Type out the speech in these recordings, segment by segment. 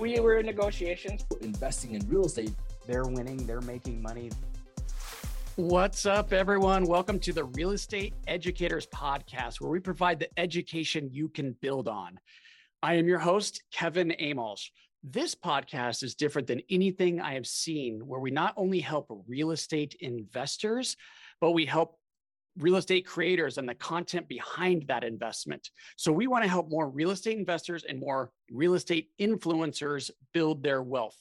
We were in negotiations. Investing in real estate. They're winning, they're making money. What's up, everyone? Welcome to the Real Estate Educators Podcast, where we provide the education you can build on. I am your host, Kevin Amos. This podcast is different than anything I have seen, where we not only help real estate investors, but we help real estate creators and the content behind that investment. So we want to help more real estate investors and more real estate influencers build their wealth.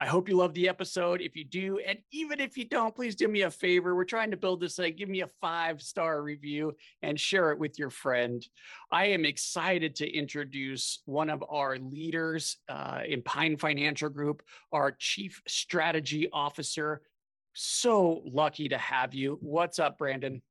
I hope you love the episode. If you do, and even if you don't, please do me a favor. We're trying to build this thing. Give me a five star review and share it with your friend. I am excited to introduce one of our leaders uh, in Pine Financial Group, our Chief Strategy Officer. So lucky to have you. What's up, Brandon?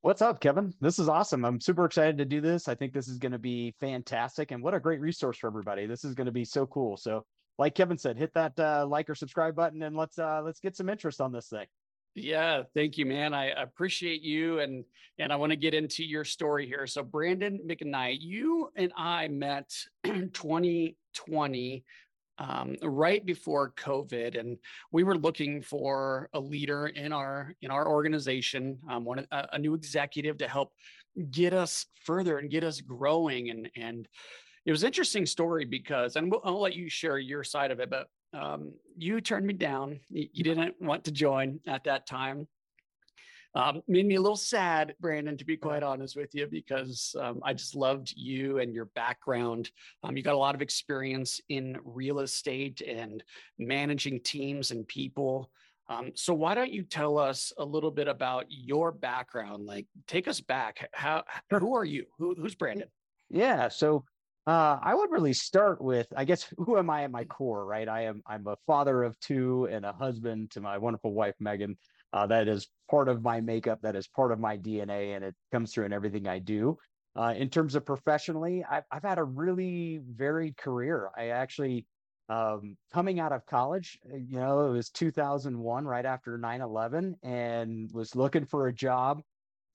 What's up, Kevin? This is awesome. I'm super excited to do this. I think this is going to be fantastic and what a great resource for everybody. This is going to be so cool. So like Kevin said, hit that uh, like or subscribe button and let's uh, let's get some interest on this thing. Yeah, thank you, man. I appreciate you, and and I want to get into your story here. So, Brandon McKnight, you and I met 2020, um, right before COVID, and we were looking for a leader in our in our organization, um, one a, a new executive to help get us further and get us growing, and and it was interesting story because, and we'll, I'll let you share your side of it, but um, you turned me down. You, you, didn't want to join at that time. Um, made me a little sad, Brandon, to be quite honest with you, because um, I just loved you and your background. Um, you got a lot of experience in real estate and managing teams and people. Um, so why don't you tell us a little bit about your background? Like, take us back. How? Who are you? Who, who's Brandon? Yeah. So uh, I would really start with, I guess, who am I at my core, right? I am, I'm a father of two and a husband to my wonderful wife, Megan. Uh, that is part of my makeup. That is part of my DNA, and it comes through in everything I do. Uh, in terms of professionally, I've, I've had a really varied career. I actually, um, coming out of college, uh, you know, it was 2001, right after 9 11, and was looking for a job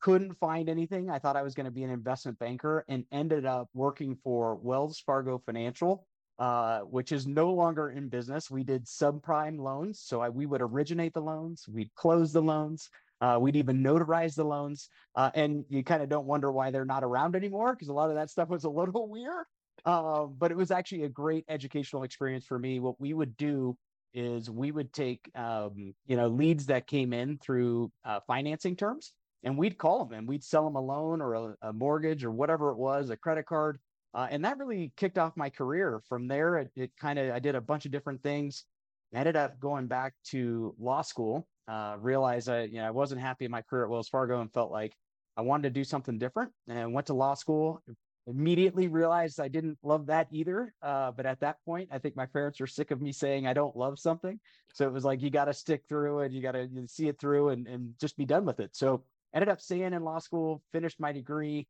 couldn't find anything. I thought I was going to be an investment banker and ended up working for Wells Fargo Financial, uh, which is no longer in business. We did subprime loans. So I, we would originate the loans, we'd close the loans, uh, we'd even notarize the loans. Uh, and you kind of don't wonder why they're not around anymore because a lot of that stuff was a little weird. Um, but it was actually a great educational experience for me. What we would do is we would take um, you know leads that came in through uh, financing terms and we'd call them and we'd sell them a loan or a, a mortgage or whatever it was, a credit card. Uh, and that really kicked off my career. From there, it, it kind of, I did a bunch of different things. Ended up going back to law school, uh, realized I, you know, I wasn't happy in my career at Wells Fargo and felt like I wanted to do something different and went to law school. Immediately realized I didn't love that either. Uh, but at that point, I think my parents were sick of me saying I don't love something. So it was like, you got to stick through it. You got to see it through and, and just be done with it. So ended up staying in law school, finished my degree,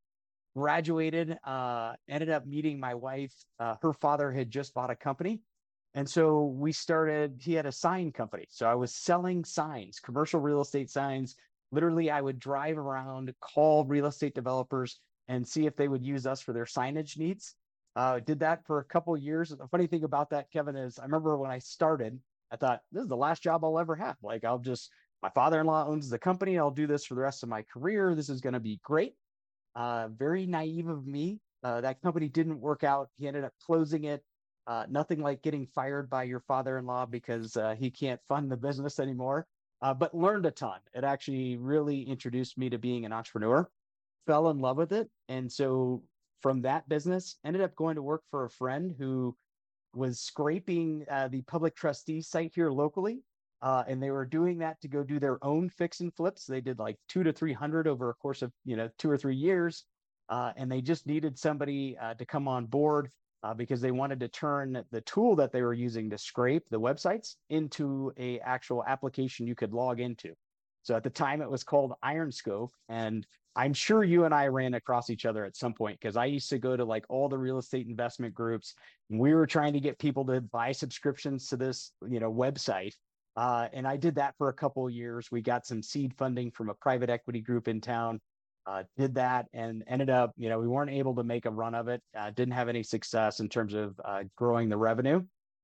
graduated, uh, ended up meeting my wife. Uh, her father had just bought a company. And so we started, he had a sign company. So I was selling signs, commercial real estate signs. Literally, I would drive around, call real estate developers and see if they would use us for their signage needs. Uh, did that for a couple years. The funny thing about that, Kevin, is I remember when I started, I thought this is the last job I'll ever have. Like I'll just my father-in-law owns the company. I'll do this for the rest of my career. This is going to be great. Uh, very naive of me. Uh, that company didn't work out. He ended up closing it. Uh, nothing like getting fired by your father-in-law because uh, he can't fund the business anymore. Uh, but learned a ton. It actually really introduced me to being an entrepreneur. Fell in love with it, and so from that business, ended up going to work for a friend who was scraping the public trustee site here locally uh, and they were doing that to go do their own fix and flips. They did like two to 300 over a course of, you know, two or three years. Uh, and they just needed somebody uh, to come on board uh, because they wanted to turn the tool that they were using to scrape the websites into a actual application you could log into. So at the time it was called IronScope. And I'm sure you and I ran across each other at some point because I used to go to like all the real estate investment groups. And we were trying to get people to buy subscriptions to this, you know, website. Uh, and I did that for a couple of years. We got some seed funding from a private equity group in town. Uh, did that and ended up, you know, we weren't able to make a run of it. Uh, didn't have any success in terms of uh, growing the revenue.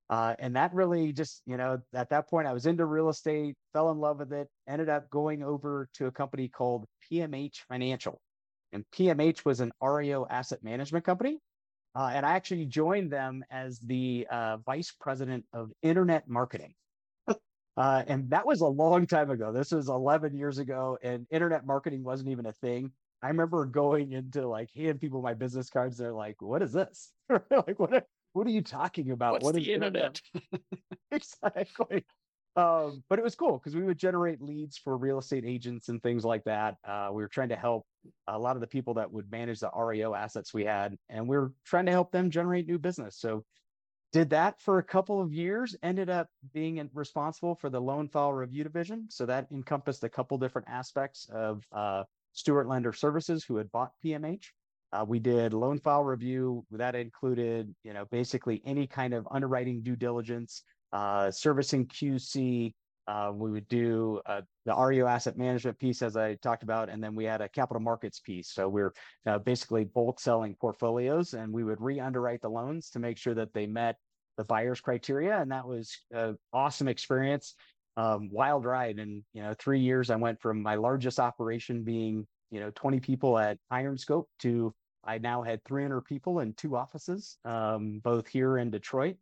Uh, and that really just, you know, at that point, I was into real estate, fell in love with it, ended up going over to a company called PMH Financial. And PMH was an REO asset management company. Uh, and I actually joined them as the vice president of internet marketing. Uh, and that was a long time ago. This was 11 years ago, and internet marketing wasn't even a thing. I remember going into like hand people my business cards. They're like, "What is this? like, what? Are, what are you talking about? What's what the internet?" exactly. Um, but it was cool because we would generate leads for real estate agents and things like that. Uh, we were trying to help a lot of the people that would manage the REO assets we had, and we were trying to help them generate new business. So did that for a couple of years ended up being responsible for the loan file review division. So that encompassed a couple different aspects of uh, stewart lender services who had bought pmh uh, we did loan file review. That included you know basically any kind of underwriting due diligence uh, servicing qc uh, we would do uh, the REO asset management piece, as I talked about, and then we had a capital markets piece. So we're uh, basically bulk selling portfolios, and we would re-underwrite the loans to make sure that they met the buyer's criteria, and that was an awesome experience. Um, wild ride, and you know, three years I went from my largest operation being you know 20 people at IronScope to I now had 300 people in two offices, um, both here in Detroit.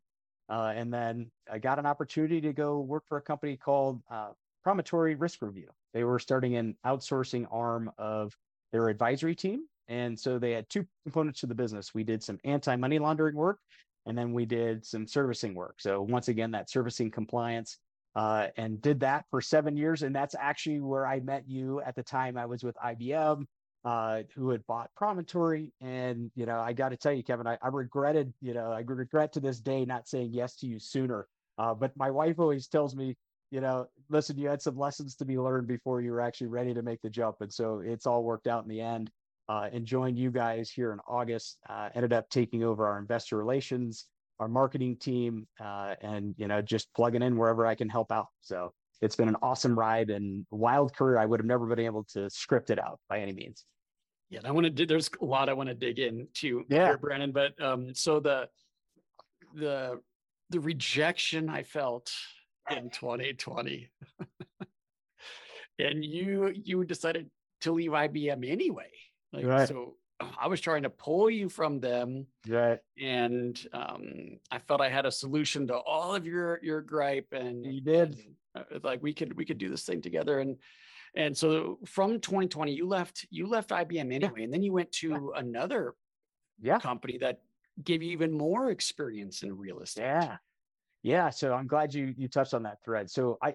Uh, and then I got an opportunity to go work for a company called uh, Promontory Risk Review. They were starting an outsourcing arm of their advisory team. And so they had two components to the business. We did some anti money laundering work, and then we did some servicing work. So, once again, that servicing compliance uh, and did that for seven years. And that's actually where I met you at the time I was with IBM uh, who had bought Promontory. And, you know, I got to tell you, Kevin, I, I, regretted, you know, I regret to this day not saying yes to you sooner. Uh, but my wife always tells me, you know, listen, you had some lessons to be learned before you were actually ready to make the jump. And so it's all worked out in the end. Uh, and joined you guys here in August. Uh, ended up taking over our investor relations, our marketing team, uh, and you know just plugging in wherever I can help out. So it's been an awesome ride and wild career. I would have never been able to script it out by any means. Yeah, I want to. There's a lot I want to dig into yeah. here, Brandon. But um, so the the the rejection I felt in 2020, and you you decided to leave IBM anyway. Like, right. So I was trying to pull you from them, right? And um, I felt I had a solution to all of your your gripe, and you did. And, uh, Uh, like we could we could do this thing together, and and so from 2020, you left you left IBM anyway, yeah. and then you went to yeah. another yeah. company that gave you even more experience in real estate. Yeah. Yeah. So I'm glad you you touched on that thread. So I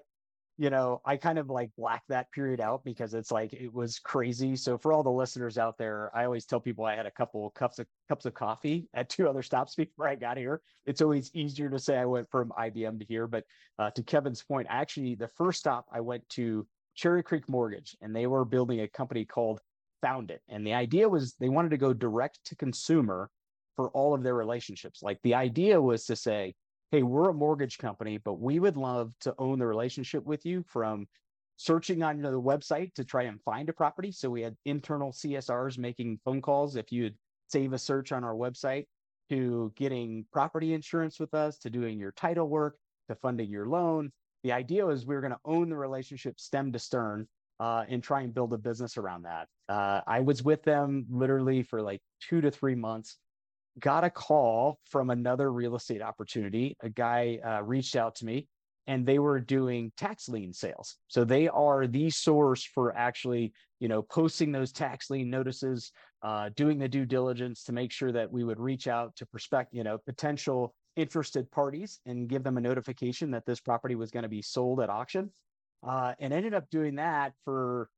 you know, I kind of like black that period out because it's like it was crazy. So for all the listeners out there, I always tell people I had a couple cups of cups of coffee at two other stops before I got here. It's always easier to say I went from IBM to here, but uh, to Kevin's point, actually the first stop I went to Cherry Creek Mortgage, and they were building a company called Found It. And the idea was they wanted to go direct to consumer for all of their relationships. Like the idea was to say, hey, we're a mortgage company, but we would love to own the relationship with you from searching on the website to try and find a property. So we had internal CSRs making phone calls if you'd save a search on our website to getting property insurance with us, to doing your title work, to funding your loan, the idea was we were going to own the relationship stem to stern uh, and try and build a business around that. Uh, I was with them literally for like two to three months. Got a call from another real estate opportunity. A guy uh, reached out to me and they were doing tax lien sales. So they are the source for actually, you know, posting those tax lien notices, uh, doing the due diligence to make sure that we would reach out to prospect, you know, potential interested parties and give them a notification that this property was going to be sold at auction. Uh, and ended up doing that for,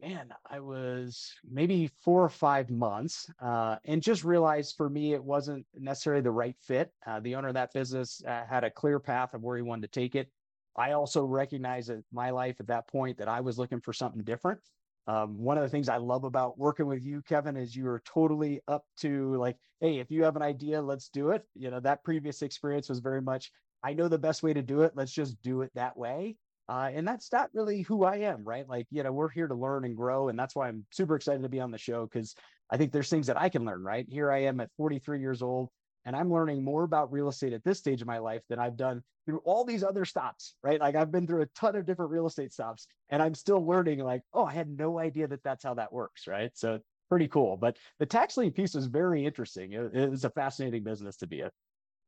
man, I was maybe four or five months uh, and just realized for me it wasn't necessarily the right fit. Uh, the owner of that business uh, had a clear path of where he wanted to take it. I also recognized that my life at that point that I was looking for something different. Um, one of the things I love about working with you, Kevin, is you are totally up to like, hey, if you have an idea, let's do it. You know, that previous experience was very much, I know the best way to do it. Let's just do it that way. Uh, and that's not really who I am, right? Like, you know, we're here to learn and grow. And that's why I'm super excited to be on the show because I think there's things that I can learn, right? Here I am at 43 years old, And I'm learning more about real estate at this stage of my life than I've done through all these other stops, right? Like I've been through a ton of different real estate stops and I'm still learning like, oh, I had no idea that that's how that works, right? So pretty cool. But the tax lien piece was very interesting. It, was a fascinating business to be in.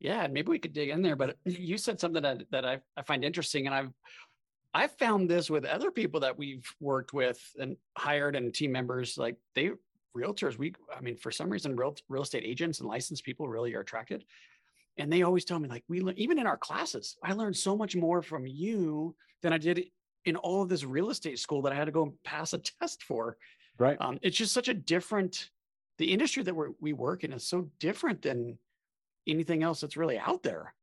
Yeah, maybe we could dig in there. But you said something that, that I, I find interesting, and I've I've found this with other people that we've worked with and hired and team members. Like they realtors, we I mean, for some reason, real real estate agents and licensed people really are attracted. And they always tell me, like, we even in our classes, I learned so much more from you than I did in all of this real estate school that I had to go and pass a test for. Right. Um, it's just such a different. The industry that we we work in is so different than anything else that's really out there.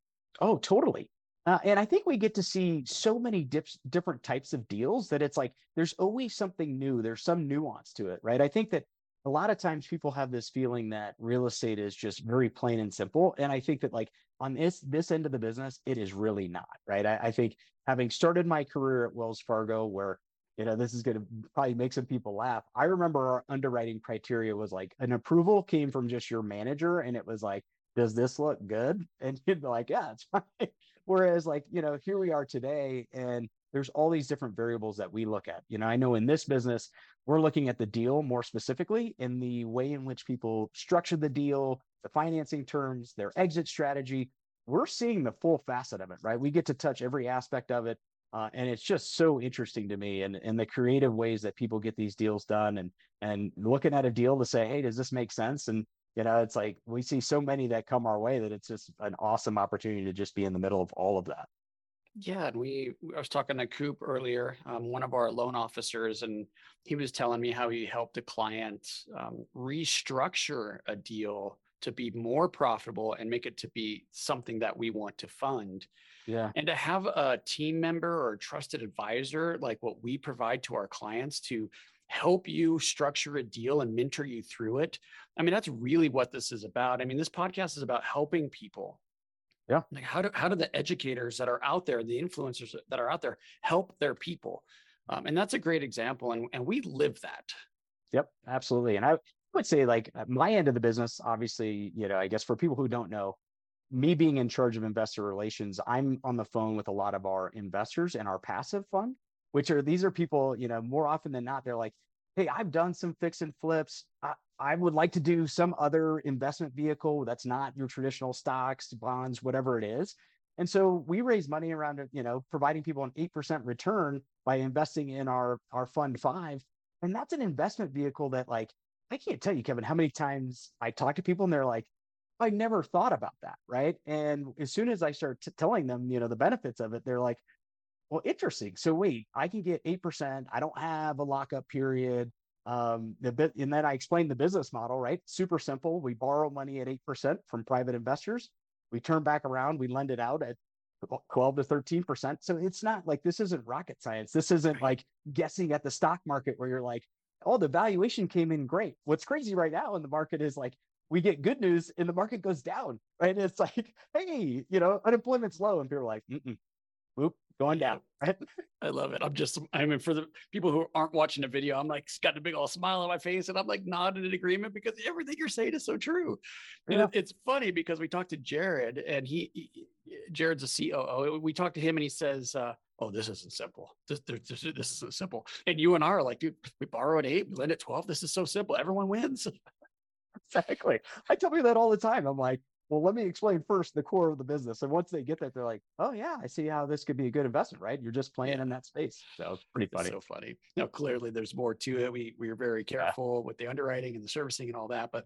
Oh, totally. Uh, and I think we get to see so many dips, different types of deals that it's like there's always something new. There's some nuance to it, right? I think that a lot of times people have this feeling that real estate is just very plain and simple, and I think that like on this this end of the business, it is really not, right? I, I think having started my career at Wells Fargo, where you know this is going to probably make some people laugh. I remember our underwriting criteria was like an approval came from just your manager, and it was like does this look good? And you'd be like, yeah, it's fine. Whereas, like, you know, here we are today, and there's all these different variables that we look at. You know, I know in this business, we're looking at the deal more specifically in the way in which people structure the deal, the financing terms, their exit strategy. We're seeing the full facet of it, right? We get to touch every aspect of it. Uh, and it's just so interesting to me and, and the creative ways that people get these deals done and and looking at a deal to say hey does this make sense and you know it's like we see so many that come our way that it's just an awesome opportunity to just be in the middle of all of that. Yeah and we i was talking to coop earlier um, one of our loan officers and he was telling me how he helped a client um, restructure a deal to be more profitable and make it to be something that we want to fund. Yeah. And to have a team member or a trusted advisor like what we provide to our clients to help you structure a deal and mentor you through it. I mean, that's really what this is about. I mean, this podcast is about helping people. Yeah. Like how do how do the educators that are out there, the influencers that are out there, help their people? Um, and that's a great example. And and we live that. Yep, absolutely. And I would say like my end of the business, obviously, you know, I guess for people who don't know, me being in charge of investor relations, I'm on the phone with a lot of our investors and our passive fund which are these are people, you know, more often than not, they're like, hey, I've done some fix and flips. I, I would like to do some other investment vehicle that's not your traditional stocks, bonds, whatever it is. And so we raise money around, you know, providing people an 8% return by investing in our, our fund five. And that's an investment vehicle that like, I can't tell you, Kevin, how many times I talk to people and they're like, I never thought about that. Right. And as soon as I start t- telling them, you know, the benefits of it, they're like, well, interesting. So wait, I can get 8%. I don't have a lockup period. Um, the bit, and then I explained the business model, right? Super simple. We borrow money at 8% from private investors. We turn back around, we lend it out at 12 to 13%. So it's not like this isn't rocket science. This isn't like guessing at the stock market where you're like, oh, the valuation came in great. What's crazy right now in the market is like we get good news and the market goes down, right? And it's like, hey, you know, unemployment's low, and people are like, whoop, going down. Right? I love it. I'm just, I mean, for the people who aren't watching the video, I'm like, got a big old smile on my face and I'm like nodding in agreement because everything you're saying is so true. Yeah. And it's funny because we talked to Jared and he, he Jared's a COO. We talked to him and he says, uh, oh, this isn't simple. This, this, this isn't simple. And you and I are like, dude, we borrow at eight, we lend at 12. This is so simple. Everyone wins. exactly. I tell people that all the time. I'm like, well, let me explain first the core of the business. And once they get that, they're like, oh, yeah, I see how this could be a good investment, right? You're just playing yeah. in that space. So it's pretty funny. It's so funny. Now, clearly there's more to it. We, we are very careful yeah. with the underwriting and the servicing and all that. But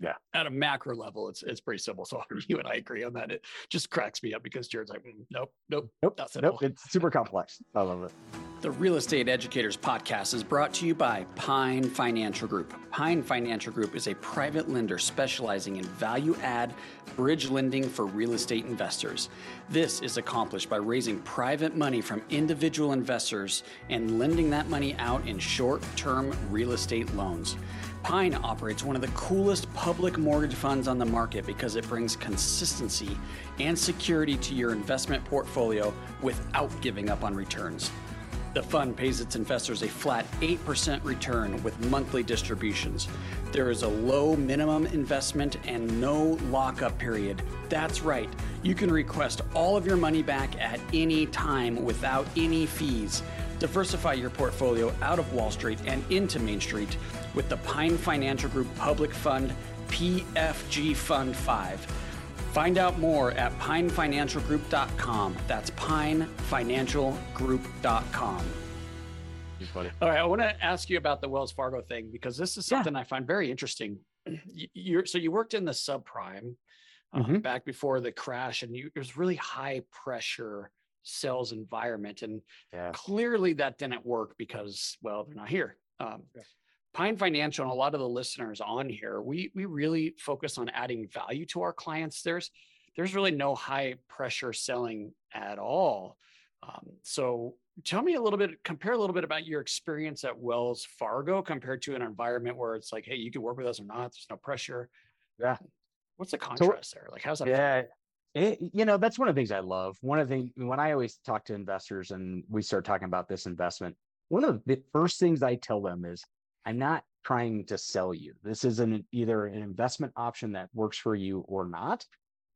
yeah, at a macro level, it's it's pretty simple. So you and I agree on that. It just cracks me up because Jared's like, mm, nope, nope, nope, nope. It's super complex. I love it. The Real Estate Educators podcast is brought to you by Pine Financial Group. Pine Financial Group is a private lender specializing in value add bridge lending for real estate investors. This is accomplished by raising private money from individual investors and lending that money out in short term real estate loans. Pine operates one of the coolest public mortgage funds on the market because it brings consistency and security to your investment portfolio without giving up on returns. The fund pays its investors a flat 8% return with monthly distributions. There is a low minimum investment and no lockup period. That's right, you can request all of your money back at any time without any fees. Diversify your portfolio out of Wall Street and into Main Street with the Pine Financial Group Public Fund PFG Fund 5. Find out more at pinefinancialgroup.com. That's pinefinancialgroup.com. All right, I want to ask you about the Wells Fargo thing because this is something yeah. I find very interesting. You're, so you worked in the subprime uh, mm-hmm. back before the crash, and you, it was really high pressure sales environment, and yeah. clearly that didn't work because well, they're not here. Um, yeah. Pine Financial and a lot of the listeners on here, we we really focus on adding value to our clients. There's there's really no high pressure selling at all. Um, so tell me a little bit, compare a little bit about your experience at Wells Fargo compared to an environment where it's like, hey, you can work with us or not. There's no pressure. Yeah. What's the contrast so, there? Like, how's that? Yeah. It, you know, that's one of the things I love. One of the things when I always talk to investors and we start talking about this investment, one of the first things I tell them is I'm not trying to sell you. This is an either an investment option that works for you or not.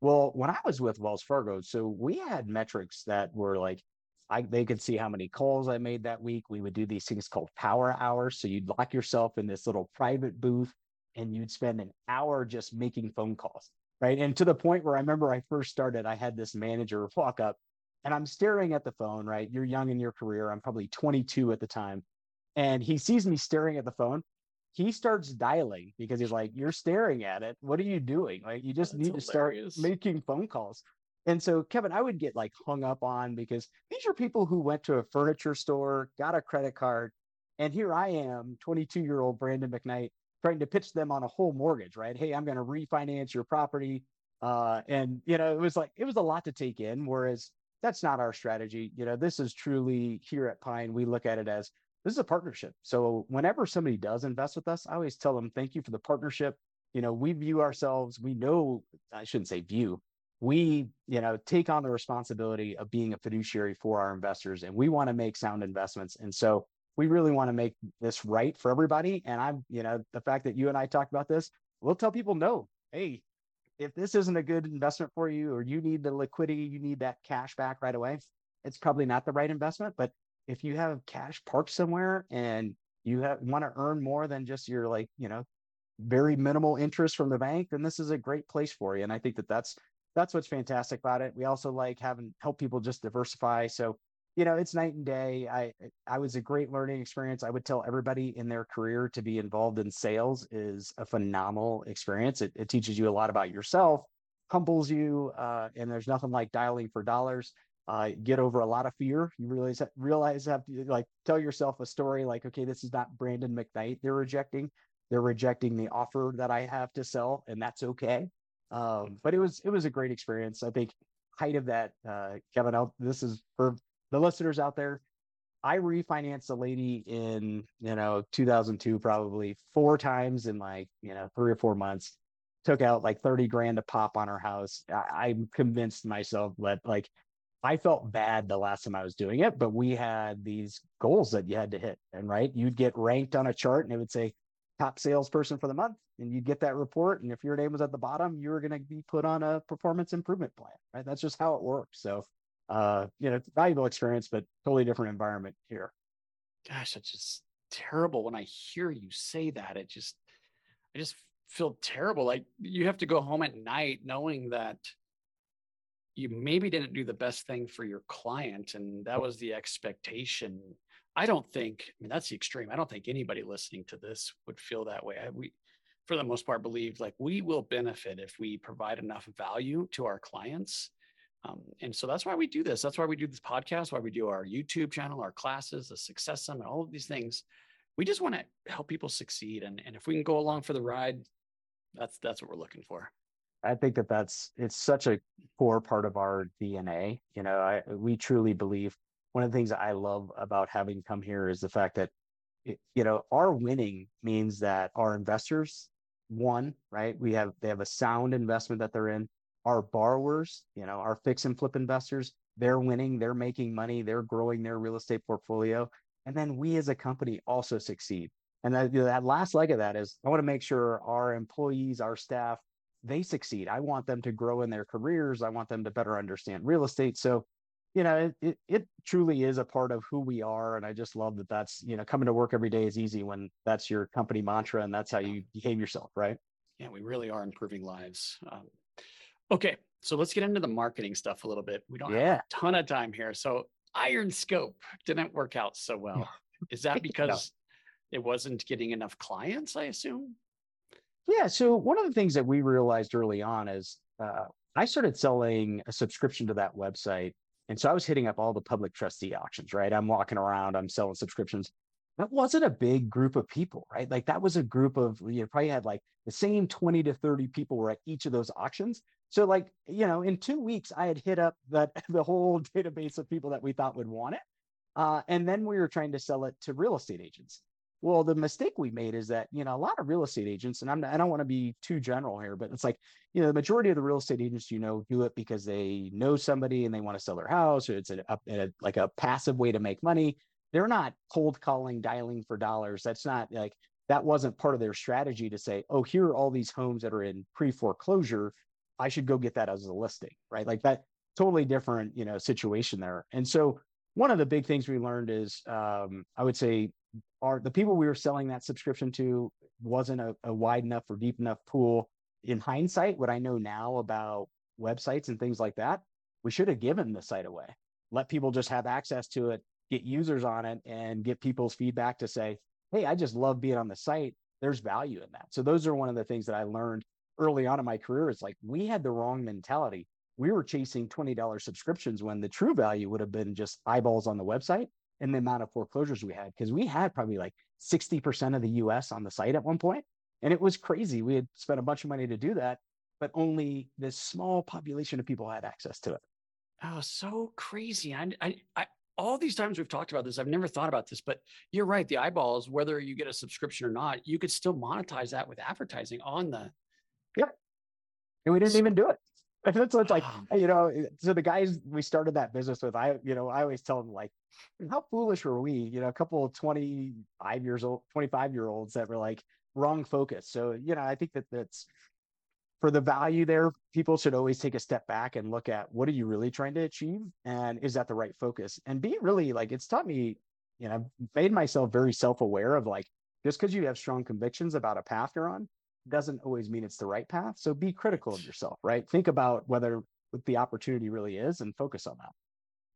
Well, when I was with Wells Fargo, so we had metrics that were like, I they could see how many calls I made that week. We would do these things called power hours. So you'd lock yourself in this little private booth and you'd spend an hour just making phone calls. Right. And to the point where I remember I first started, I had this manager walk up and I'm staring at the phone, right? You're young in your career. I'm probably 22 at the time and he sees me staring at the phone he starts dialing because he's like you're staring at it. What are you doing? Like you just That's need hilarious. to start making phone calls. And so kevin i would get like hung up on because these are people who went to a furniture store got a credit card and here i am 22 year old brandon mcknight trying to pitch them on a whole mortgage right? Hey i'm going to refinance your property. Uh, and you know it was like it was a lot to take in whereas that's not our strategy. You know this is truly here at pine we look at it as this is a partnership. So whenever somebody does invest with us, I always tell them, thank you for the partnership. You know, we view ourselves, we know, I shouldn't say view, we, you know, take on the responsibility of being a fiduciary for our investors and we want to make sound investments. And so we really want to make this right for everybody. And I'm, you know, the fact that you and I talked about this, we'll tell people no, hey, if this isn't a good investment for you or you need the liquidity, you need that cash back right away, it's probably not the right investment. But if you have cash parked somewhere and you have want to earn more than just your like you know very minimal interest from the bank then this is a great place for you and i think that that's that's what's fantastic about it. We also like having help people just diversify so you know it's night and day. I i was a great learning experience. I would tell everybody in their career to be involved in sales is a phenomenal experience. It, it teaches you a lot about yourself humbles you uh, and there's nothing like dialing for dollars uh, get over a lot of fear. You realize realize have to like tell yourself a story like, okay, this is not Brandon McKnight they're rejecting. They're rejecting the offer that I have to sell, and that's okay. Um, but it was it was a great experience. I think height of that, uh, Kevin. I'll, this is for the listeners out there. I refinanced a lady in you know 2002 probably four times in like you know three or four months. Took out like 30 grand to pop on her house. I, I'm convinced myself that like I felt bad the last time I was doing it, but we had these goals that you had to hit. And right, you'd get ranked on a chart and it would say top salesperson for the month. And you'd get that report. And if your name was at the bottom, you were going to be put on a performance improvement plan. Right. That's just how it works. So, uh, you know, valuable experience, but totally different environment here. Gosh, that's just terrible. When I hear you say that, it just, I just feel terrible. Like you have to go home at night knowing that you maybe didn't do the best thing for your client and that was the expectation. I don't think i mean that's the extreme. I don't think anybody listening to this would feel that way. I, we for the most part believe like we will benefit if we provide enough value to our clients. Um, and so that's why we do this. That's why we do this podcast why we do our youtube channel our classes the success summit all of these things. We just want to help people succeed and, and if we can go along for the ride that's that's what we're looking for I think that that's it's such a core part of our DNA. You know, I we truly believe one of the things I love about having come here is the fact that it, you know our winning means that our investors won right we have they have a sound investment that they're in our borrowers, you know, our fix and flip investors, they're winning, they're making money, they're growing their real estate portfolio. And then we as a company also succeed. And that, that last leg of that is I want to make sure our employees, our staff, they succeed. I want them to grow in their careers. I want them to better understand real estate. So, you know, it, it, it truly is a part of who we are. And I just love that that's, you know, coming to work every day is easy when that's your company mantra and that's how you behave yourself, right? Yeah, we really are improving lives. Um, okay, so let's get into the marketing stuff a little bit. We don't yeah. have a ton of time here. So Iron Scope didn't work out so well. Is that because no. it wasn't getting enough clients, I assume? Yeah. So one of the things that we realized early on is uh, I started selling a subscription to that website. And so I was hitting up all the public trustee auctions, right? I'm walking around, I'm selling subscriptions. That wasn't a big group of people, right? Like that was a group of, you know, probably had like the same 20 to 30 people were at each of those auctions. So like, you know, in two weeks, I had hit up that the whole database of people that we thought would want it. Uh, and then we were trying to sell it to real estate agents. Well, the mistake we made is that, you know, a lot of real estate agents, and I'm not, I don't want to be too general here, but it's like, you know, the majority of the real estate agents, you know, do it because they know somebody and they want to sell their house, or it's a, a, like a passive way to make money. They're not cold calling, dialing for dollars. That's not like that wasn't part of their strategy to say, oh, here are all these homes that are in pre foreclosure. I should go get that as a listing, right? Like that totally different, you know, situation there. And so one of the big things we learned is um, I would say are the people we were selling that subscription to wasn't a, a wide enough or deep enough pool. In hindsight, what I know now about websites and things like that, we should have given the site away. Let people just have access to it, get users on it, and get people's feedback to say, hey, I just love being on the site. There's value in that. So those are one of the things that I learned early on in my career. It's like we had the wrong mentality. We were chasing $20 subscriptions when the true value would have been just eyeballs on the website and the amount of foreclosures we had because we had probably like 60% of the US on the site at one point and it was crazy. We had spent a bunch of money to do that but only this small population of people had access to it. Oh so crazy. I, I, I all these times we've talked about this i've never thought about this but you're right the eyeballs whether you get a subscription or not you could still monetize that with advertising on the yeah and we didn't even do it and so it's like, you know, eh, so the guys we started that business with, I, you know, I always tell them like, how foolish were we? You know, a couple of 25 years old, 25 year olds that were like wrong focus. So, you know, I think that that's for the value there, people should always take a step back and look at what are you really trying to achieve? And is that the right focus? And be really like, it's taught me, you know, made myself very self aware of like, just because you have strong convictions about a path you're on doesn't always mean it's the right path. So be critical of yourself, right? Think about whether what the opportunity really is and focus on that.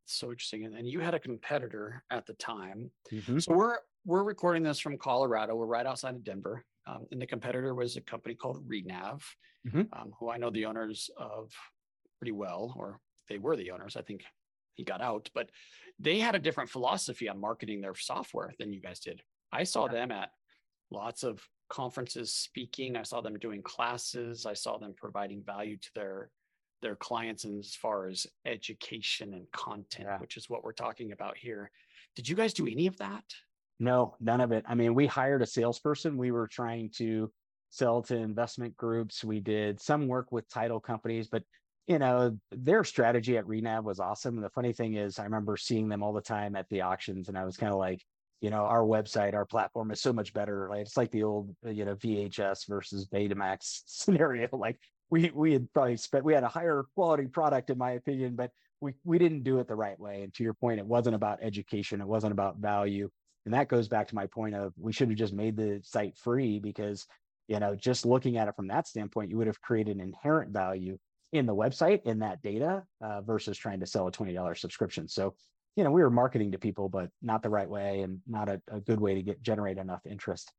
So interesting. And you had a competitor at the time. Mm-hmm. So we're we're recording this from Colorado. We're right outside of Denver. Um, and the competitor was a company called Renav, mm-hmm. um, who I know the owners of pretty well, or they were the owners. I think he got out, but they had a different philosophy on marketing their software than you guys did. I saw yeah. them at lots of conferences speaking. I saw them doing classes. I saw them providing value to their their clients and as far as education and content, yeah. which is what we're talking about here. Did you guys do any of that? No, none of it. I mean, we hired a salesperson. We were trying to sell to investment groups. We did some work with title companies, but you know, their strategy at Renav was awesome. And the funny thing is, I remember seeing them all the time at the auctions, and I was kind of like, you know our website our platform is so much better like it's like the old uh, you know vhs versus betamax scenario like we we had probably spent we had a higher quality product in my opinion but we we didn't do it the right way and to your point it wasn't about education it wasn't about value and that goes back to my point of we should have just made the site free because you know just looking at it from that standpoint you would have created inherent value in the website in that data uh, versus trying to sell a $20 subscription so you know, we were marketing to people, but not the right way and not a, a good way to get generate enough interest.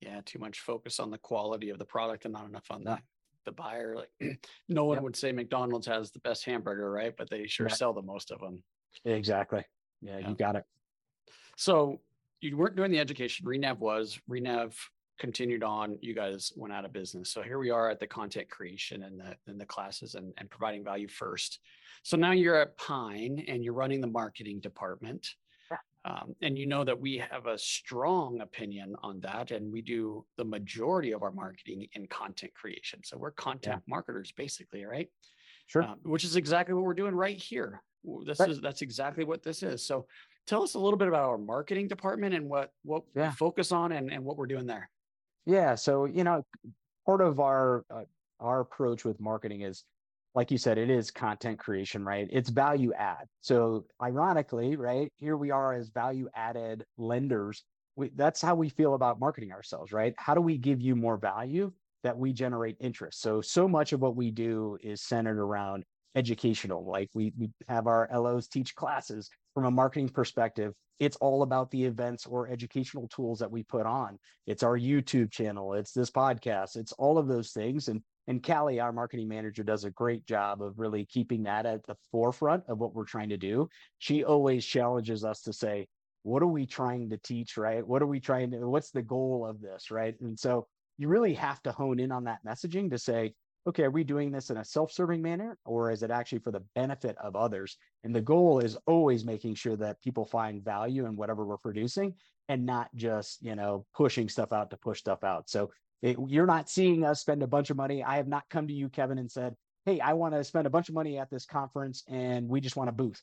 Yeah, too much focus on the quality of the product and not enough on the the buyer. Like no one yep. would say McDonald's has the best hamburger, right? But they sure sell the most of them. Exactly. Yeah, yeah, you got it. So you weren't doing the education. Renav was. Renav continued on. You guys went out of business. So here we are at the content creation and the and the classes and, and providing value first. So now you're at Pine and you're running the marketing department. Um, and you know that we have a strong opinion on that, and we do the majority of our marketing in content creation. So we're content yeah. marketers, basically, right? Sure. Um, which is exactly what we're doing right here. This Right. is that's exactly what this is. So tell us a little bit about our marketing department and what what Yeah. we focus on and, and what we're doing there. Yeah. So, you know, part of our uh, our approach with marketing is like you said, it is content creation, right? It's value add. So ironically, right, here we are as value added lenders. We, that's how we feel about marketing ourselves, right? How do we give you more value that we generate interest? So, so much of what we do is centered around educational. Like we, we have our LOs teach classes from a marketing perspective. It's all about the events or educational tools that we put on. It's our YouTube channel. It's this podcast. It's all of those things. And and Callie, our marketing manager, does a great job of really keeping that at the forefront of what we're trying to do. She always challenges us to say, what are we trying to teach, right? What are we trying to, what's the goal of this, right? And so you really have to hone in on that messaging to say, okay, are we doing this in a self serving manner or is it actually for the benefit of others? And the goal is always making sure that people find value in whatever we're producing and not just, you know, pushing stuff out to push stuff out. So it, you're not seeing us spend a bunch of money. I have not come to you, Kevin, and said, Hey, I want to spend a bunch of money at this conference and we just want a booth.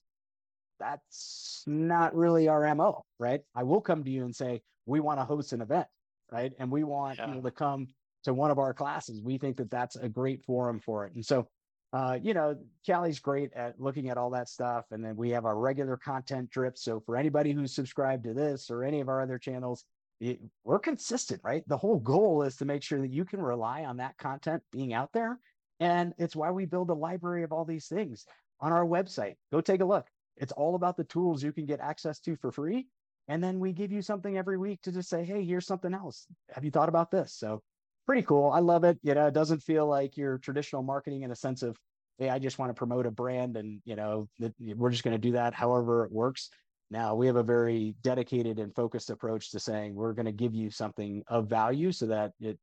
That's not really our MO, right? I will come to you and say, We want to host an event, right? And we want Yeah. people to come to one of our classes. We think that that's a great forum for it. And so, uh, you know, Callie's great at looking at all that stuff. And then we have our regular content drip. So for anybody who's subscribed to this or any of our other channels, it, we're consistent, right? The whole goal is to make sure that you can rely on that content being out there. And it's why we build a library of all these things on our website. Go take a look. It's all about the tools you can get access to for free. And then we give you something every week to just say, hey, here's something else. Have you thought about this? So pretty cool. I love it. You know, it doesn't feel like your traditional marketing in a sense of, hey, I just want to promote a brand and, you know, that we're just going to do that however it works. Now we have a very dedicated and focused approach to saying we're going to give you something of value so that it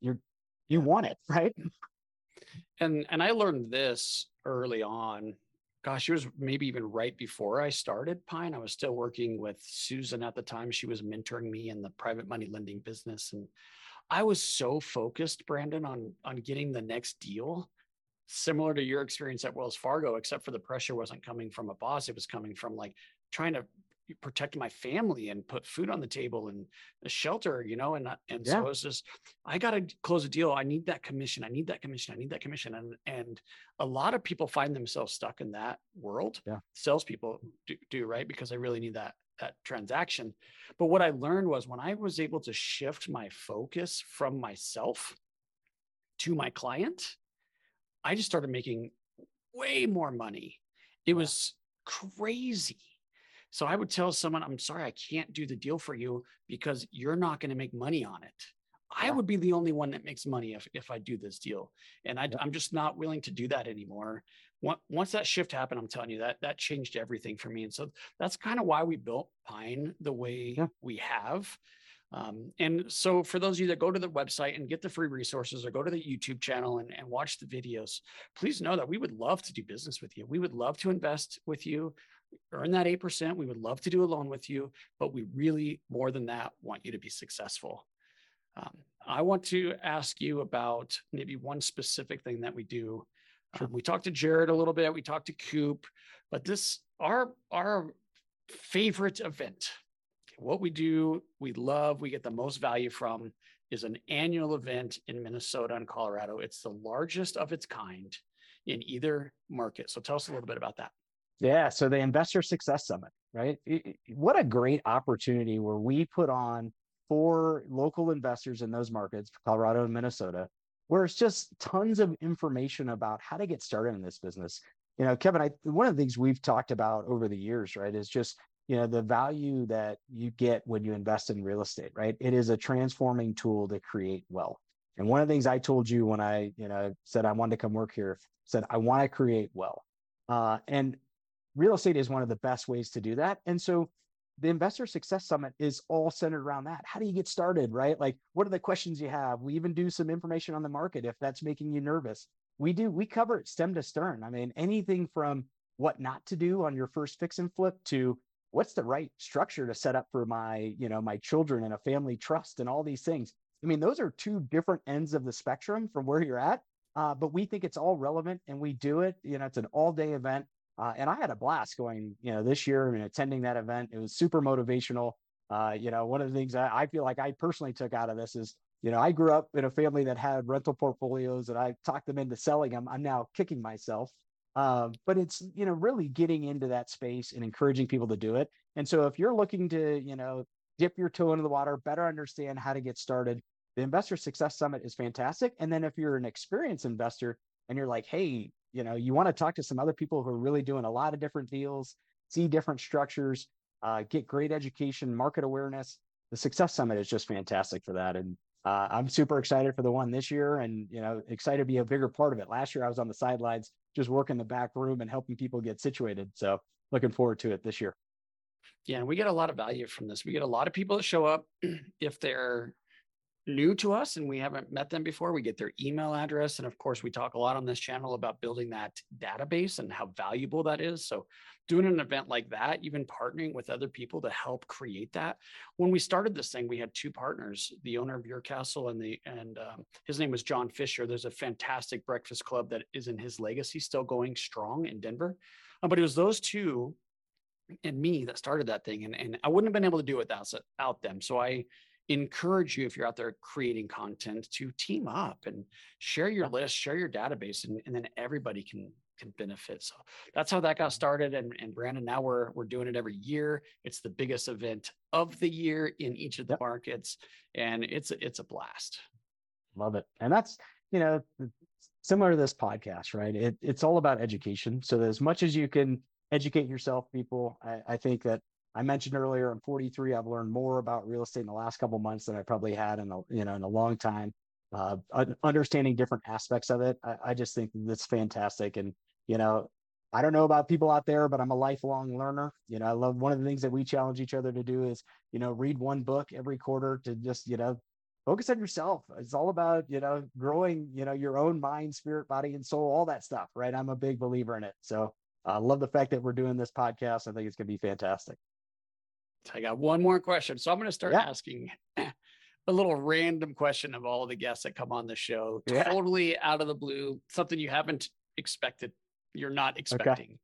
you're you want it, right? And and I learned this early on. Gosh, it was maybe even right before I started Pine. I was still working with Susan at the time. She was mentoring me in the private money lending business. And I was so focused, Brandon, on on getting the next deal, similar to your experience at Wells Fargo, except for the pressure wasn't coming from a boss. It was coming from like trying to protect my family and put food on the table and a shelter, you know, and and so it was just I got to close a deal. I need that commission. I need that commission. I need that commission. And and a lot of people find themselves stuck in that world. Yeah. Salespeople do, do right because I really need that that transaction. But what I learned was when I was able to shift my focus from myself to my client, I just started making way more money. It was crazy. So I would tell someone, I'm sorry, I can't do the deal for you because you're not going to make money on it. I would be the only one that makes money if, if I do this deal. And I, Yeah. I'm just not willing to do that anymore. Once, that shift happened, I'm telling you that that changed everything for me. And so that's kind of why we built Pine the way Yeah. we have. Um, and so for those of you that go to the website and get the free resources or go to the YouTube channel and, and watch the videos, please know that we would love to do business with you. We would love to invest with you, earn that 8%. We would love to do a loan with you, but we really, more than that, want you to be successful. Um, I want to ask you about maybe one specific thing that we do. Sure. Um, we talked to Jared a little bit. We talked to Coop, but this our our favorite event. What we do, we love, we get the most value from is an annual event in Minnesota and Colorado. It's the largest of its kind in either market. So tell us a little bit about that. Yeah. So the Investor Success Summit, right? What a great opportunity where we put on for local investors in those markets, Colorado and Minnesota, where it's just tons of information about how to get started in this business. You know, Kevin, I one of the things we've talked about over the years, right, is just you know the value that you get when you invest in real estate, right? It is a transforming tool to create wealth. And one of the things I told you when I, you know, said I wanted to come work here, said I want to create wealth. Uh, and real estate is one of the best ways to do that. And so the Investor Success Summit is all centered around that. How do you get started, right? Like, what are the questions you have? We even do some information on the market if that's making you nervous. We do, we cover it stem to stern. I mean, anything from what not to do on your first fix and flip to what's the right structure to set up for my, you know, my children and a family trust and all these things. I mean, those are two different ends of the spectrum from where you're at. uh, but we think it's all relevant and we do it. You know, it's an all day event. Uh, and I had a blast going, you know, this year and attending that event. It was super motivational. Uh, you know, one of the things I, I feel like I personally took out of this is, you know, I grew up in a family that had rental portfolios and I talked them into selling them. I'm now kicking myself. Uh, but it's, you know, really getting into that space and encouraging people to do it. And so if you're looking to, you know, dip your toe into the water, better understand how to get started, the Investor Success Summit is fantastic. And then if you're an experienced investor and you're like, hey, you know, you want to talk to some other people who are really doing a lot of different deals, see different structures, uh, get great education, market awareness. The Success Summit is just fantastic for that. And uh, I'm super excited for the one this year and, you know, excited to be a bigger part of it. Last year, I was on the sidelines, just working the back room and helping people get situated. So looking forward to it this year. Yeah, we get a lot of value from this. We get a lot of people that show up if they're new to us and we haven't met them before, we get their email address. And of course, we talk a lot on this channel about building that database and how valuable that is. So, doing an event like that, even partnering with other people to help create that. When we started this thing, we had two partners, the owner of Your Castle and the and um, his name was John Fisher. There's a fantastic breakfast club that is in his legacy, still going strong in Denver. Uh, but it was those two and me that started that thing, and and I wouldn't have been able to do it without, without them. So I encourage you if you're out there creating content to team up and share your list share your database and, and then everybody can can benefit. So that's how that got mm-hmm. started and, and brandon now we're we're doing it every year. It's the biggest event of the year in each of the markets and it's it's a blast. Love it. And that's you know similar to this podcast right? It, it's all about education. So as much as you can educate yourself people I, I think that I mentioned earlier, I'm 43. I've learned more about real estate in the last couple months than I probably had in a you know in a long time. Uh, understanding different aspects of it, I, I just think that's fantastic. And you know, I don't know about people out there, but I'm a lifelong learner. You know, I love one of the things that we challenge each other to do is you know read one book every quarter to just you know focus on yourself. It's all about you know growing you know your own mind, spirit, body, and soul, all that stuff. Right? I'm a big believer in it. So I uh, love the fact that we're doing this podcast. I think it's going to be fantastic. I got one more question. So I'm going to start yeah. asking a little random question of all of the guests that come on the show, yeah. totally out of the blue, something you haven't expected, you're not expecting. Okay.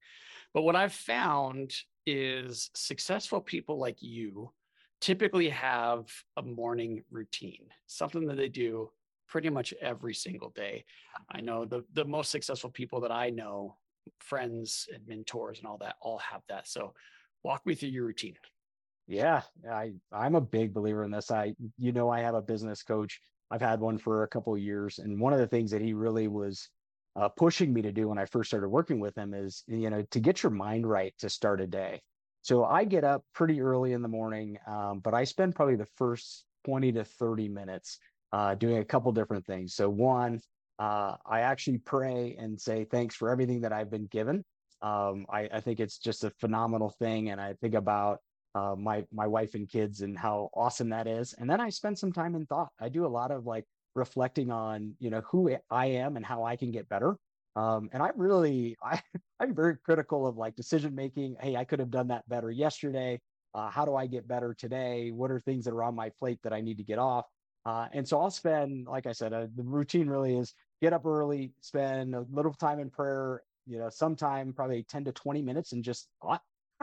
But what I've found is successful people like you typically have a morning routine, something that they do pretty much every single day. I know the the most successful people that I know, friends and mentors and all that all have that. So walk me through your routine. Yeah, I I'm a big believer in this. I you know I have a business coach. I've had one for a couple years, and one of the things that he really was uh, pushing me to do when I first started working with him is you know to get your mind right to start a day. So I get up pretty early in the morning, um, but I spend probably the first 20 to 30 minutes uh, doing a couple different things. So one, uh, I actually pray and say thanks for everything that I've been given. Um, I, I think it's just a phenomenal thing, and I think about uh, my my wife and kids and how awesome that is. And then I spend some time in thought. I do a lot of like reflecting on you know who I am and how I can get better. Um, and I'm really I I'm very critical of like decision making. Hey, I could have done that better yesterday. Uh, how do I get better today? What are things that are on my plate that I need to get off? Uh, and so I'll spend, like I said, uh, the routine really is get up early, spend a little time in prayer, you know, sometime probably 10 to 20 minutes and just thought.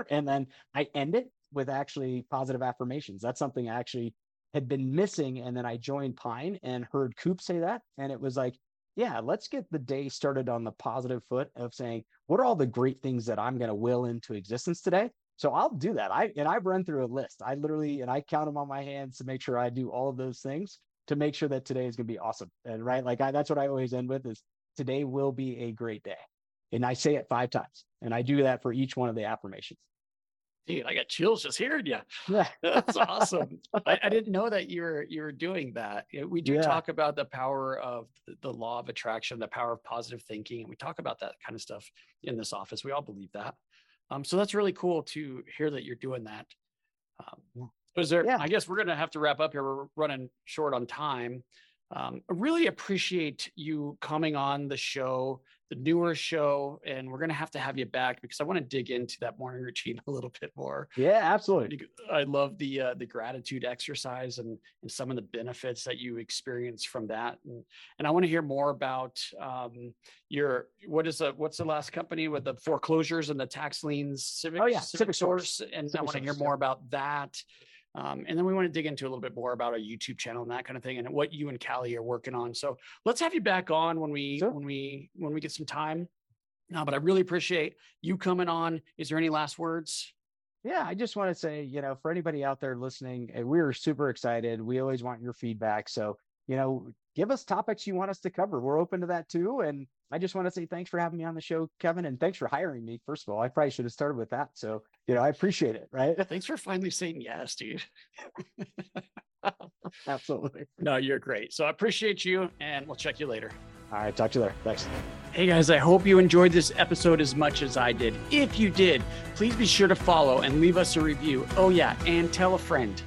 And then I end it with actually positive affirmations. That's something I actually had been missing. And then I joined Pine and heard Coop say that. And it was like, yeah, let's get the day started on the positive foot of saying, what are all the great things that I'm going to will into existence today? So I'll do that. I and I've run through a list. I literally and I count them on my hands to make sure I do all of those things to make sure that today is going to be awesome. And right, like I, that's what I always end with is today will be a great day. And I say it five times, and I do that for each one of the affirmations dude, I got chills just hearing you. That's awesome. I, I, didn't know that you were you were doing that. We do yeah. talk about the power of the law of attraction, the power of positive thinking, and we talk about that kind of stuff in this office. We all believe that. Um, so that's really cool to hear that you're doing that. Um, is there? Yeah. I guess we're gonna have to wrap up here. We're running short on time. Um, I really appreciate you coming on the show the newer show, and we're gonna have to have you back because I want to dig into that morning routine a little bit more. Yeah, absolutely. I love the uh, the gratitude exercise and and some of the benefits that you experience from that, and and I want to hear more about um, your what is the what's the last company with the foreclosures and the tax liens, Civic, Oh, yeah, Civic Civic Source. Source, and I want to hear more about that. Um, and then we want to dig into a little bit more about our YouTube channel and that kind of thing, and what you and Callie are working on. So let's have you back on when we Sure. when we when we get some time. No, but I really appreciate you coming on. Is there any last words? Yeah, I just want to say, you know, for anybody out there listening, uh, we're super excited. We always want your feedback. So, you know, give us topics you want us to cover. We're open to that too. And I just want to say thanks for having me on the show, Kevin, and thanks for hiring me. First of all, I probably should have started with that. So, you know, I appreciate it. Right. Thanks for finally saying yes, dude. Absolutely. No, you're great. So I appreciate you, and we'll check you later. All right. Talk to you later. Thanks. Hey guys, I hope you enjoyed this episode as much as I did. If you did, please be sure to follow and leave us a review. Oh, yeah, and tell a friend.